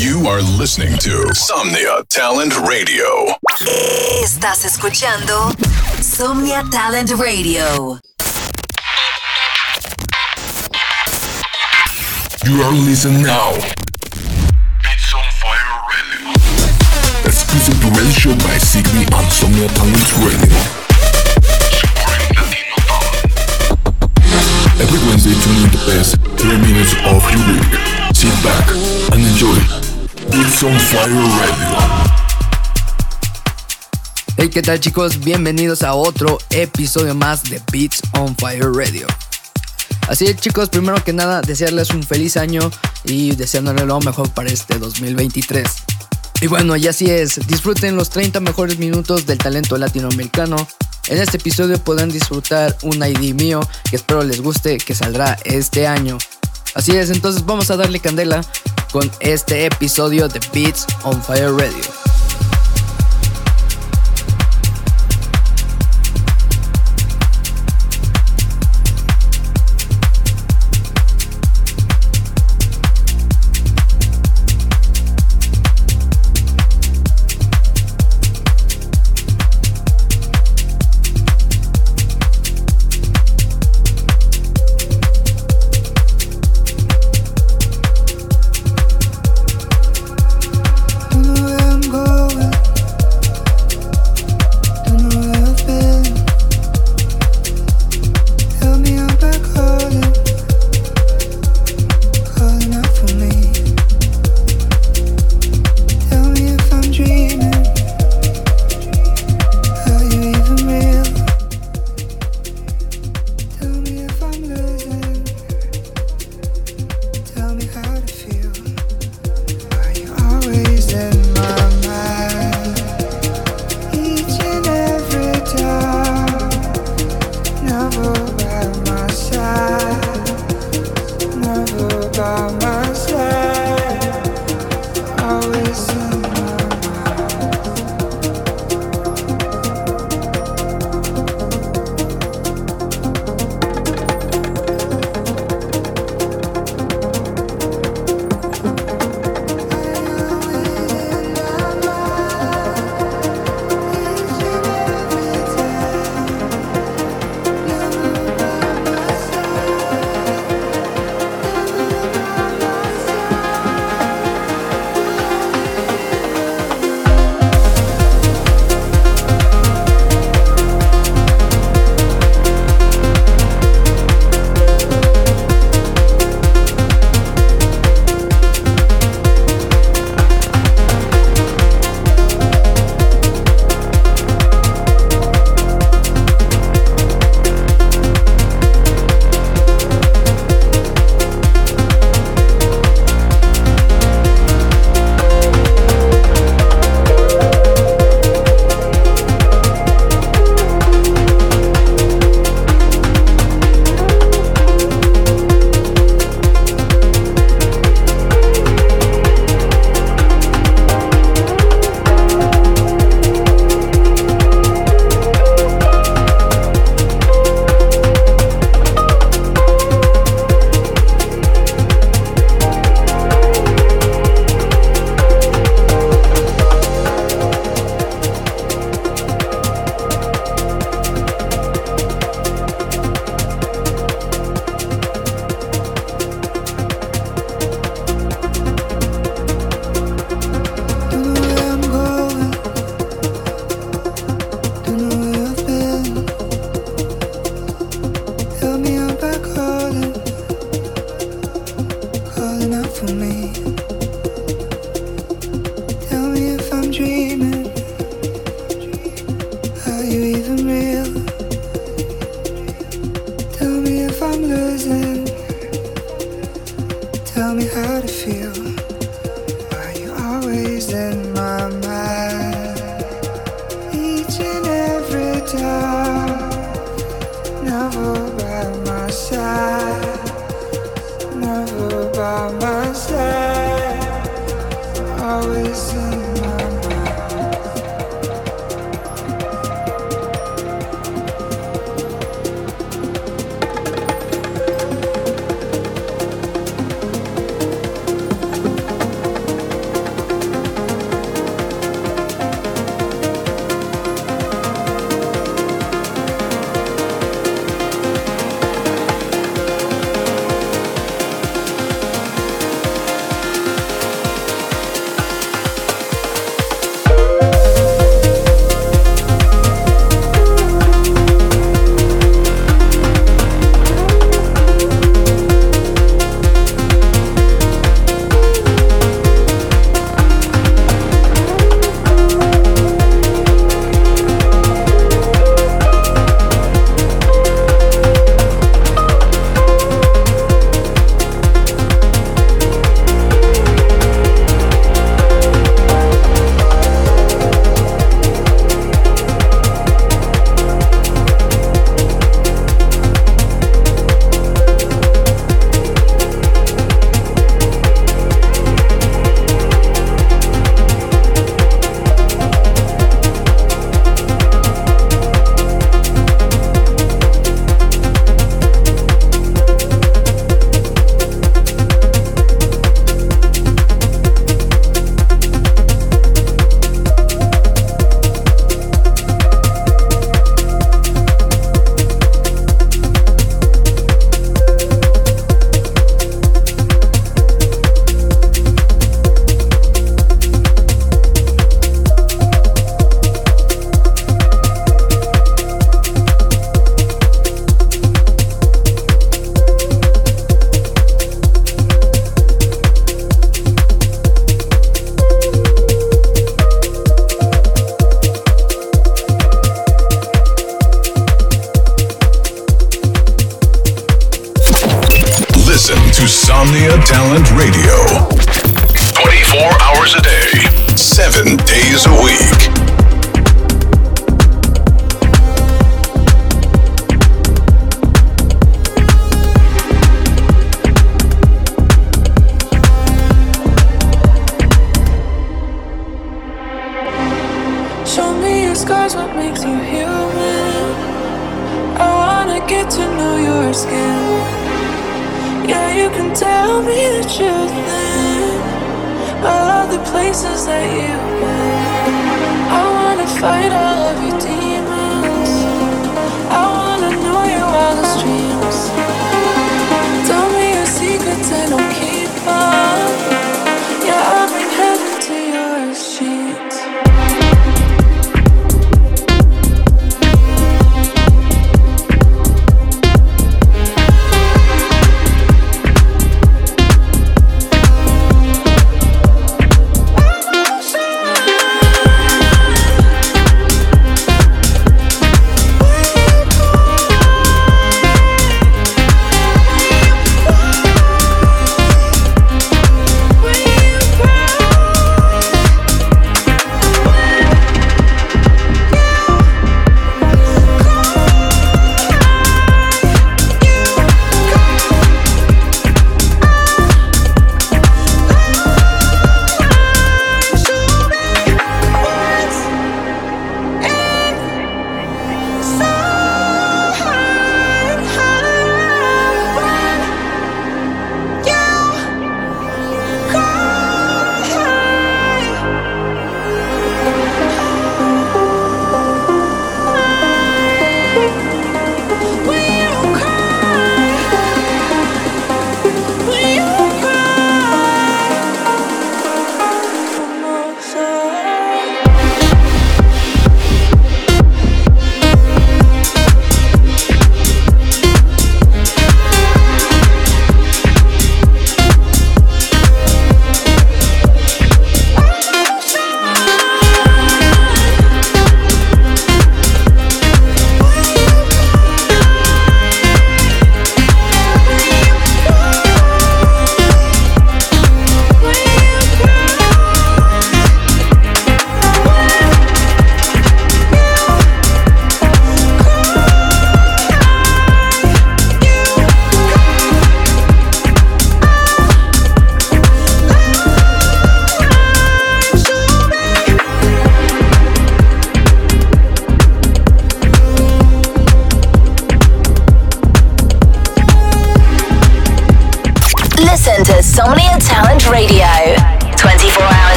You are listening to Somnia Talent Radio. Estás escuchando Somnia Talent Radio. You are listening now. Beats on Fire Radio. Exclusive to radio show by Signy on Somnia Talent Radio. Supporting Latino talent. Every Wednesday, tune in the best 3 minutes of your week. Sit back and enjoy. Hey, ¿qué tal chicos? Bienvenidos a otro episodio más de Beats on Fire Radio. Así es chicos, primero que nada desearles un feliz año y deseándoles lo mejor para este 2023. Y bueno, y así es, disfruten los 30 mejores minutos del talento latinoamericano. En este episodio podrán disfrutar un ID mío que espero les guste que saldrá este año. Así es, entonces vamos a darle candela con este episodio de Beats on Fire Radio.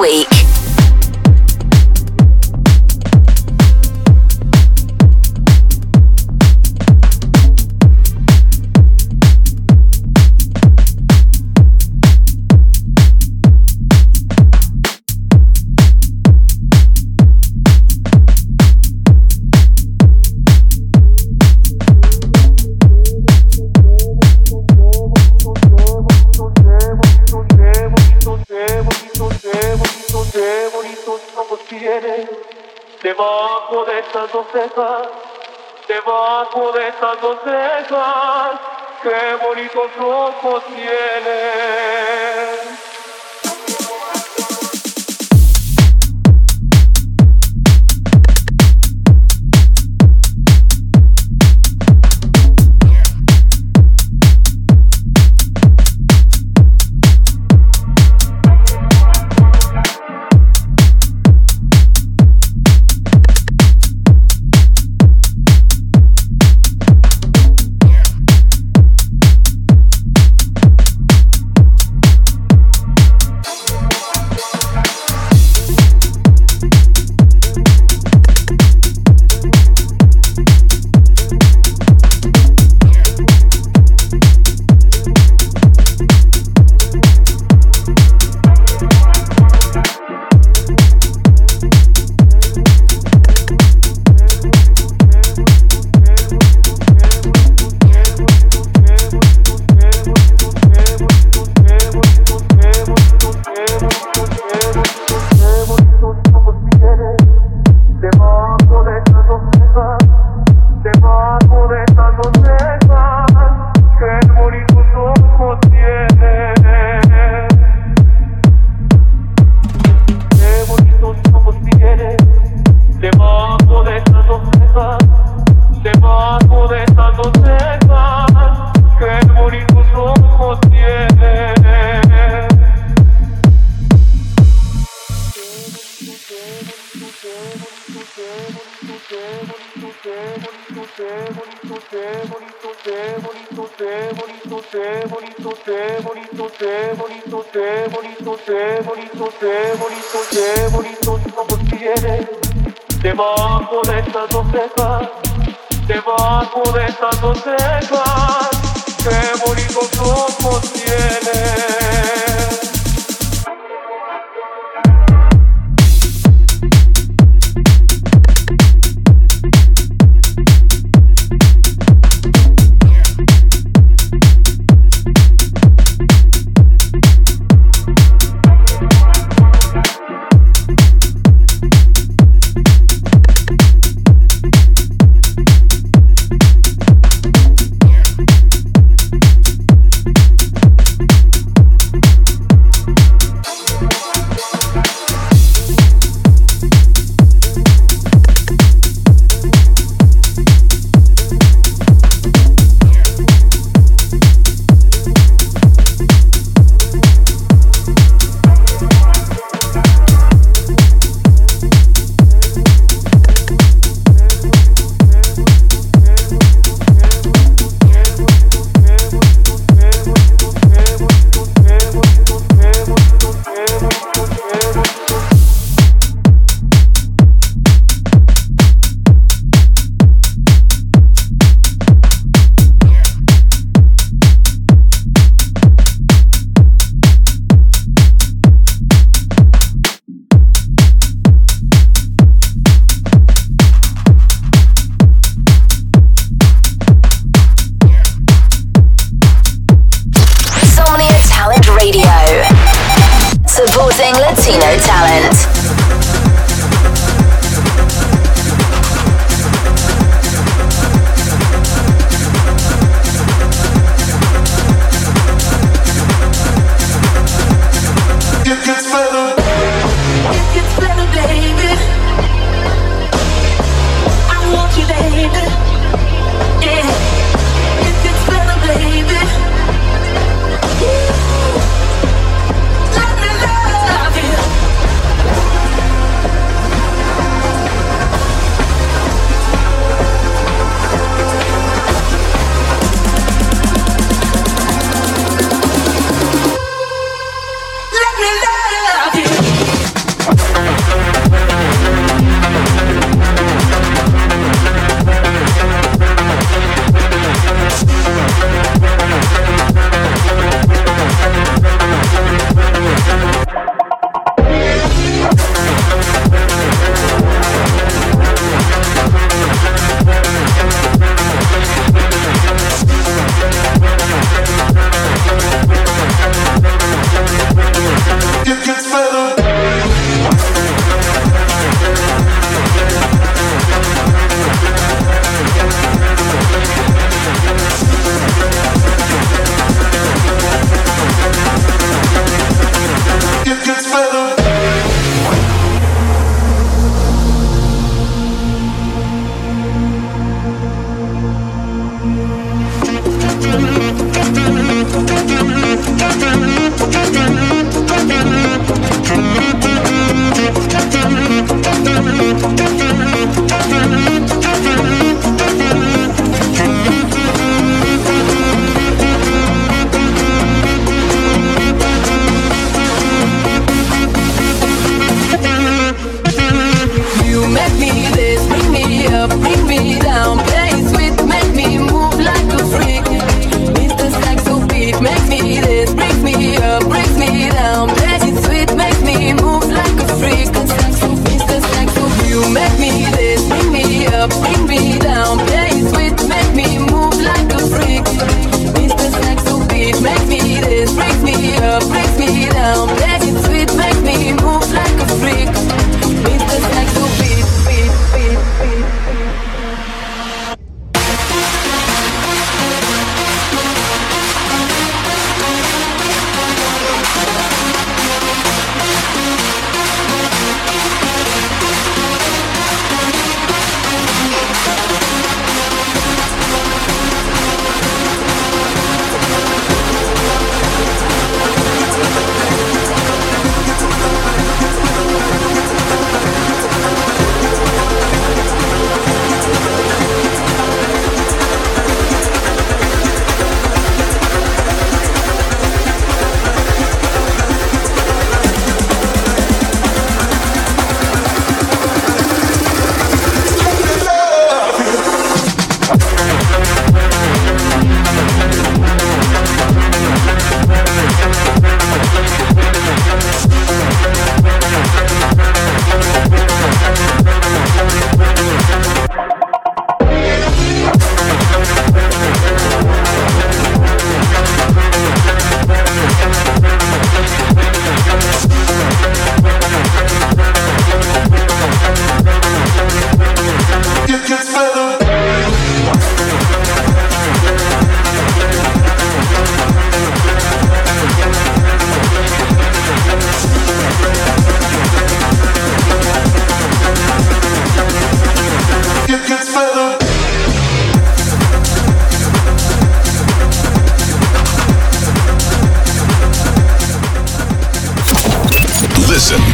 week. estas dos cejas, debajo de estas dos cejas, qué bonitos ojos tienes.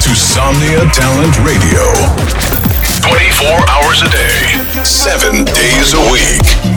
to Somnia Talent Radio. 24 hours a day, 7 days a week.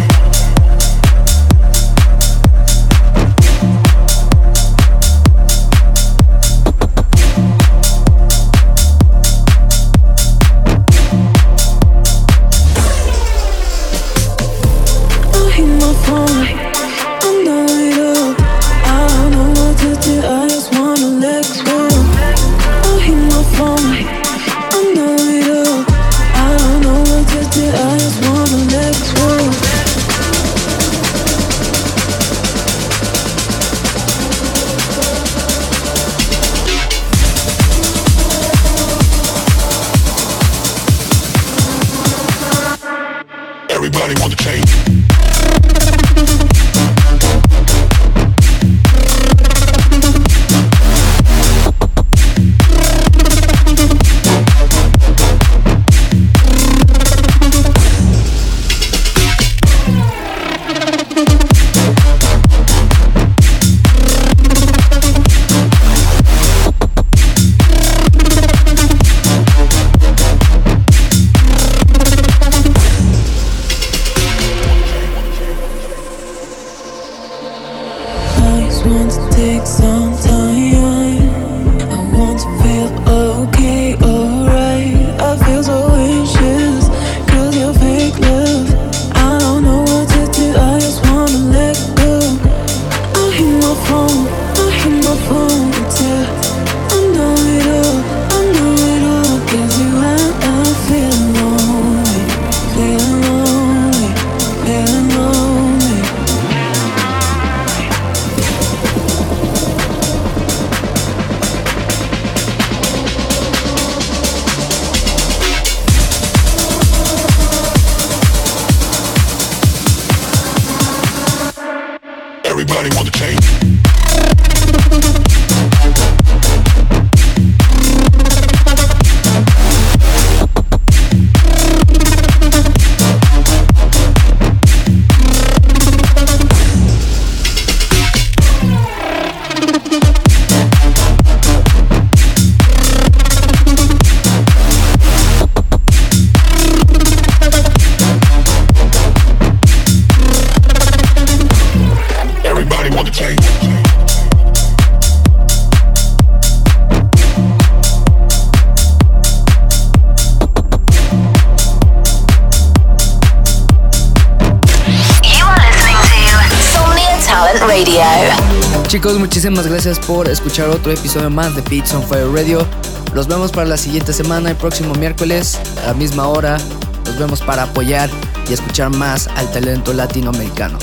Muchísimas gracias por escuchar otro episodio más de Beats on Fire Radio. Los vemos para la siguiente semana, el próximo miércoles, a la misma hora. Nos vemos para apoyar y escuchar más al talento latinoamericano.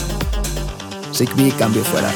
Sigby, cambio fuera.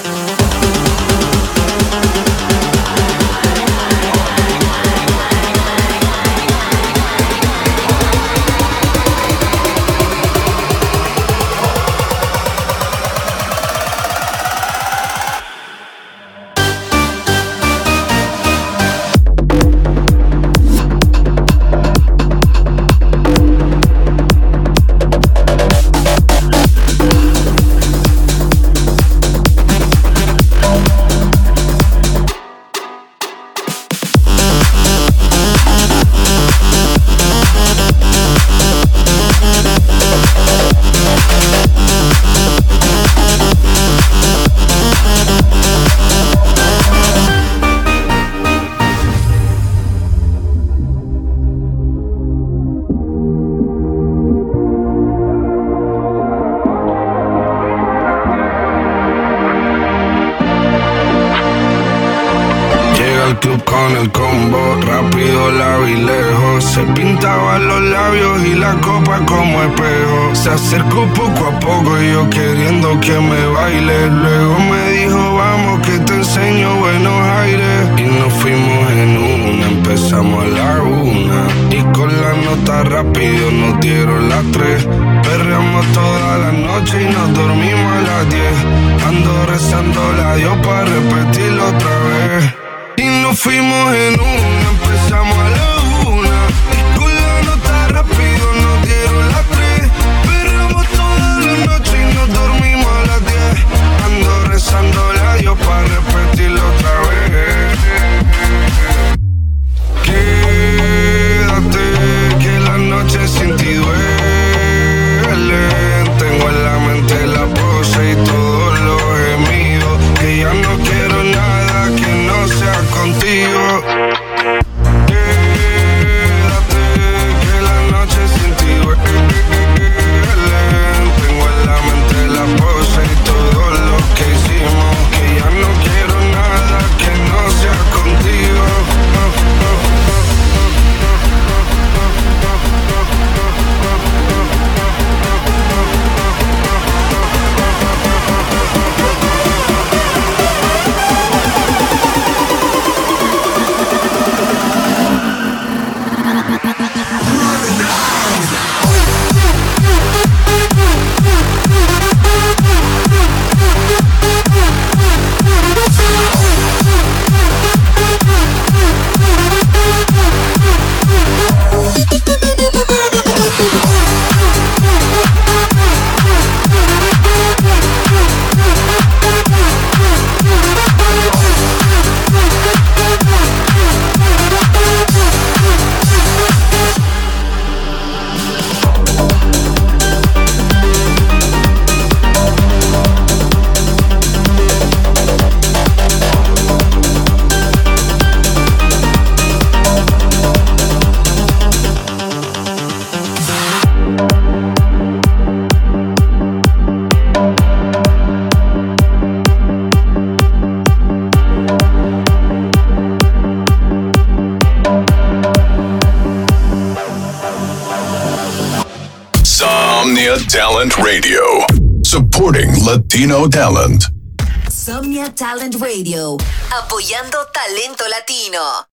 fuimos en un Talent Radio, supporting Latino talent. Somnia Talent Radio, apoyando talento latino.